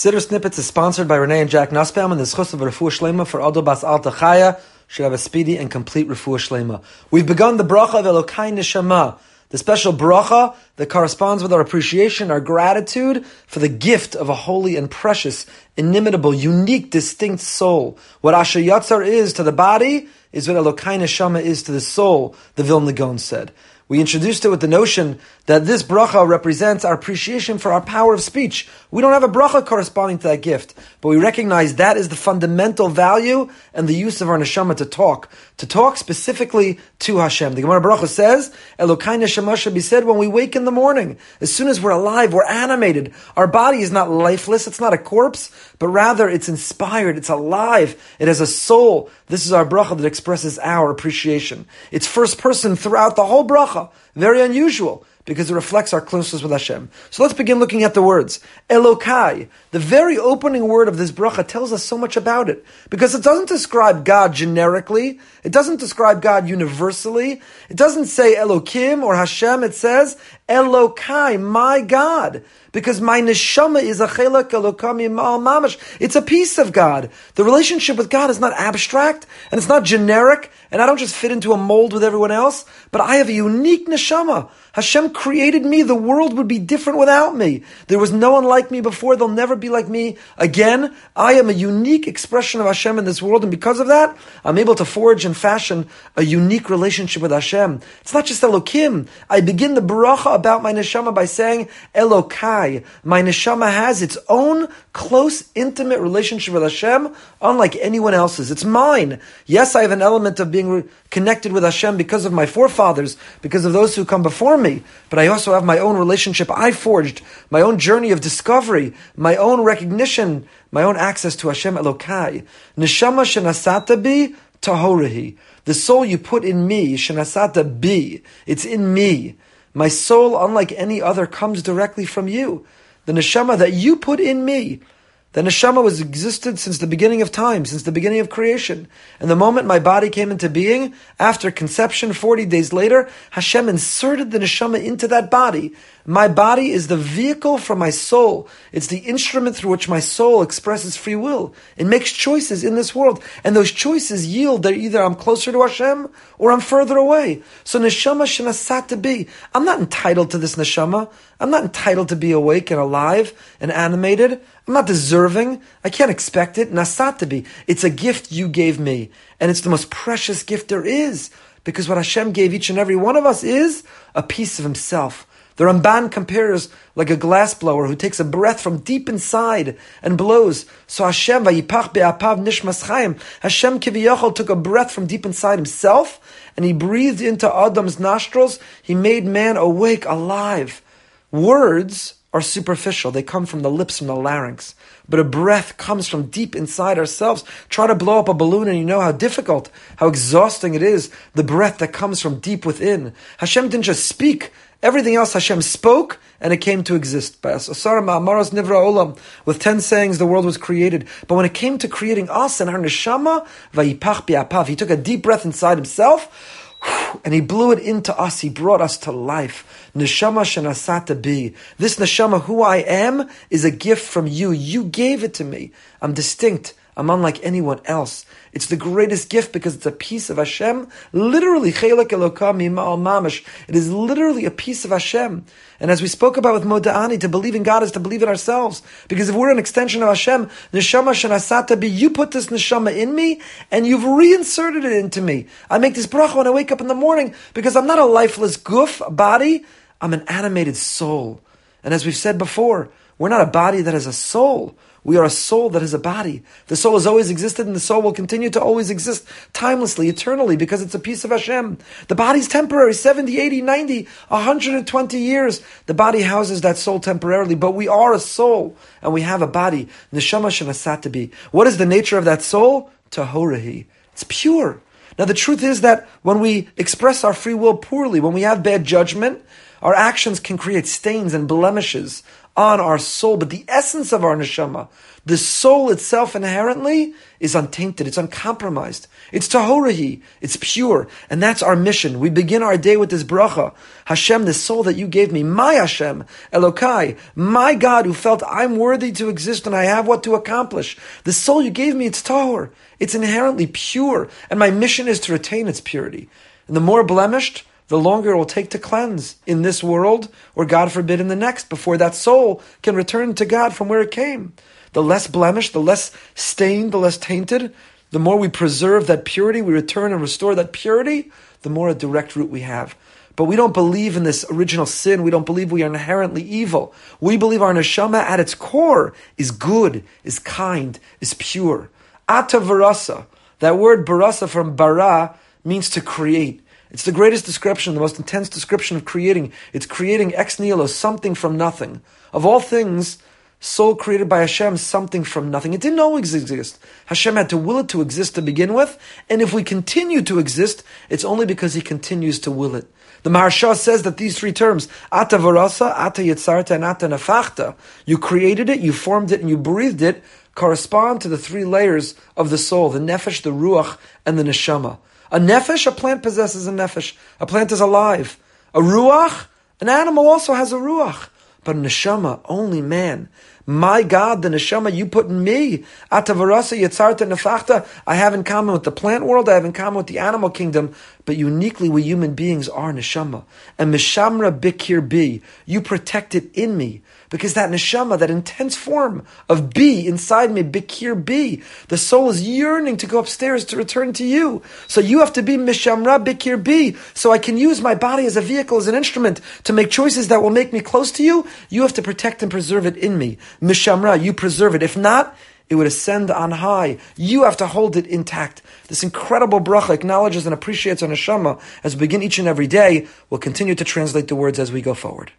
Siddur Snippets is sponsored by Renee and Jack Nussbaum and the Zchus of Refuah Shlema for Ado Bas Alta Chaya should have a speedy and complete Refuah Shlema. We've begun the bracha of Elokai Neshama, the special bracha that corresponds with our appreciation, our gratitude for the gift of a holy and precious, inimitable, unique, distinct soul. What Asher Yatzar is to the body is what Elokai Neshama is to the soul, the Vilna Gaon said. We introduced it with the notion that this bracha represents our appreciation for our power of speech. We don't have a bracha corresponding to that gift, but we recognize that is the fundamental value and the use of our neshama to talk, to talk specifically to Hashem. The Gemara Bracha says, Elokai neshama should be said when we wake in the morning. As soon as we're alive, we're animated. Our body is not lifeless, it's not a corpse, but rather it's inspired, it's alive, it has a soul. This is our bracha that expresses our appreciation. It's first person throughout the whole bracha. Very unusual because it reflects our closeness with Hashem. So let's begin looking at the words. Elokai, the very opening word of this bracha tells us so much about it. Because it doesn't describe God generically, it doesn't describe God universally, it doesn't say Elokim or Hashem, it says Elokai, my God. Because my neshama is a chelak elokami mamash. It's a piece of God. The relationship with God is not abstract and it's not generic, and I don't just fit into a mold with everyone else, but I have a unique neshama. Hashem created me. The world would be different without me. There was no one like me before. There'll never be like me again. I am a unique expression of Hashem in this world, and because of that, I'm able to forge and fashion a unique relationship with Hashem. It's not just Elokim. I begin the bracha about my neshama by saying Elokai. My neshama has its own close, intimate relationship with Hashem, unlike anyone else's. It's mine. Yes, I have an element of being re- connected with Hashem because of my forefathers, because of those who come before me, but I also have my own relationship I forged, my own journey of discovery, my own recognition, my own access to Hashem Elokai. Neshama shenasata bi tahorahi. The soul you put in me, shenasata bi, it's in me. My soul, unlike any other, comes directly from you. The neshama that you put in me, the neshama was existed since the beginning of time, since the beginning of creation. And the moment my body came into being, after conception, 40 days later, Hashem inserted the neshama into that body. My body is the vehicle for my soul. It's the instrument through which my soul expresses free will. It makes choices in this world. And those choices yield that either I'm closer to Hashem or I'm further away. So neshama shenasata bi. I'm not entitled to this neshama. I'm not entitled to be awake and alive and animated. I'm not deserving. I can't expect it. Nasata bi. It's a gift you gave me. And it's the most precious gift there is. Because what Hashem gave each and every one of us is a piece of Himself. The Ramban compares like a glass blower who takes a breath from deep inside and blows. So Hashem, vayipach be'apav nishmas chayim. Hashem kiviyachol took a breath from deep inside himself and he breathed into Adam's nostrils. He made man awake, alive. Words are superficial. They come from the lips, from the larynx. But a breath comes from deep inside ourselves. Try to blow up a balloon and you know how difficult, how exhausting it is. The breath that comes from deep within. Hashem didn't just speak. Everything else Hashem spoke and it came to exist. With ten sayings, the world was created. But when it came to creating us and our neshama, he took a deep breath inside himself and he blew it into us. He brought us to life. Neshama shenasata bi. This neshama, who I am, is a gift from you. You gave it to me. I'm distinct. I'm unlike anyone else. It's the greatest gift because it's a piece of Hashem. Literally, chelak elokam mamash. It is literally a piece of Hashem. And as we spoke about with Moda'ani, to believe in God is to believe in ourselves. Because if we're an extension of Hashem, neshama shenasata bi, you put this neshama in me, and you've reinserted it into me. I make this bracha when I wake up in the morning, because I'm not a lifeless guf, body. I'm an animated soul. And as we've said before, we're not a body that has a soul. We are a soul that is a body. The soul has always existed and the soul will continue to always exist timelessly, eternally, because it's a piece of Hashem. The body's temporary, 70, 80, 90, 120 years. The body houses that soul temporarily, but we are a soul and we have a body. Neshama. What is the nature of that soul? Tahorahi. It's pure. Now the truth is that when we express our free will poorly, when we have bad judgment, our actions can create stains and blemishes on our soul, but the essence of our neshama, the soul itself inherently is untainted, it's uncompromised. It's tahorahi, it's pure, and that's our mission. We begin our day with this bracha. Hashem, the soul that you gave me, my Hashem, Elokai, my God who felt I'm worthy to exist and I have what to accomplish. The soul you gave me, it's tahor. It's inherently pure, and my mission is to retain its purity. And the more blemished, the longer it will take to cleanse in this world, or God forbid in the next, before that soul can return to God from where it came. The less blemished, the less stained, the less tainted, the more we preserve that purity, we return and restore that purity, the more a direct route we have. But we don't believe in this original sin. We don't believe we are inherently evil. We believe our neshama at its core is good, is kind, is pure. Ata varasa. That word barasa from bara means to create. It's the greatest description, the most intense description of creating. It's creating ex nihilo, something from nothing. Of all things, soul created by Hashem, something from nothing. It didn't always exist. Hashem had to will it to exist to begin with, and if we continue to exist, it's only because He continues to will it. The Maharsha says that these three terms, Ata Varasa, Ata Yitzarta, and Ata Nafachta, you created it, you formed it, and you breathed it, correspond to the three layers of the soul, the Nefesh, the Ruach, and the Neshama. A Nefesh, a plant possesses a Nefesh. A plant is alive. A Ruach, an animal also has a Ruach. But neshama, only man. My God, the neshama you put in me, atavarasa yitzarta nefachta, I have in common with the plant world, I have in common with the animal kingdom, but uniquely we human beings are neshama. And mishamra b'kirbi, you protect it in me. Because that neshama, that intense form of B inside me, b'kirbi, the soul is yearning to go upstairs to return to you. So you have to be mishamra b'kirbi, so I can use my body as a vehicle, as an instrument to make choices that will make me close to you. You have to protect and preserve it in me. Mishamra, you preserve it. If not, it would ascend on high. You have to hold it intact. This incredible bracha acknowledges and appreciates our neshama as we begin each and every day. We'll continue to translate the words as we go forward.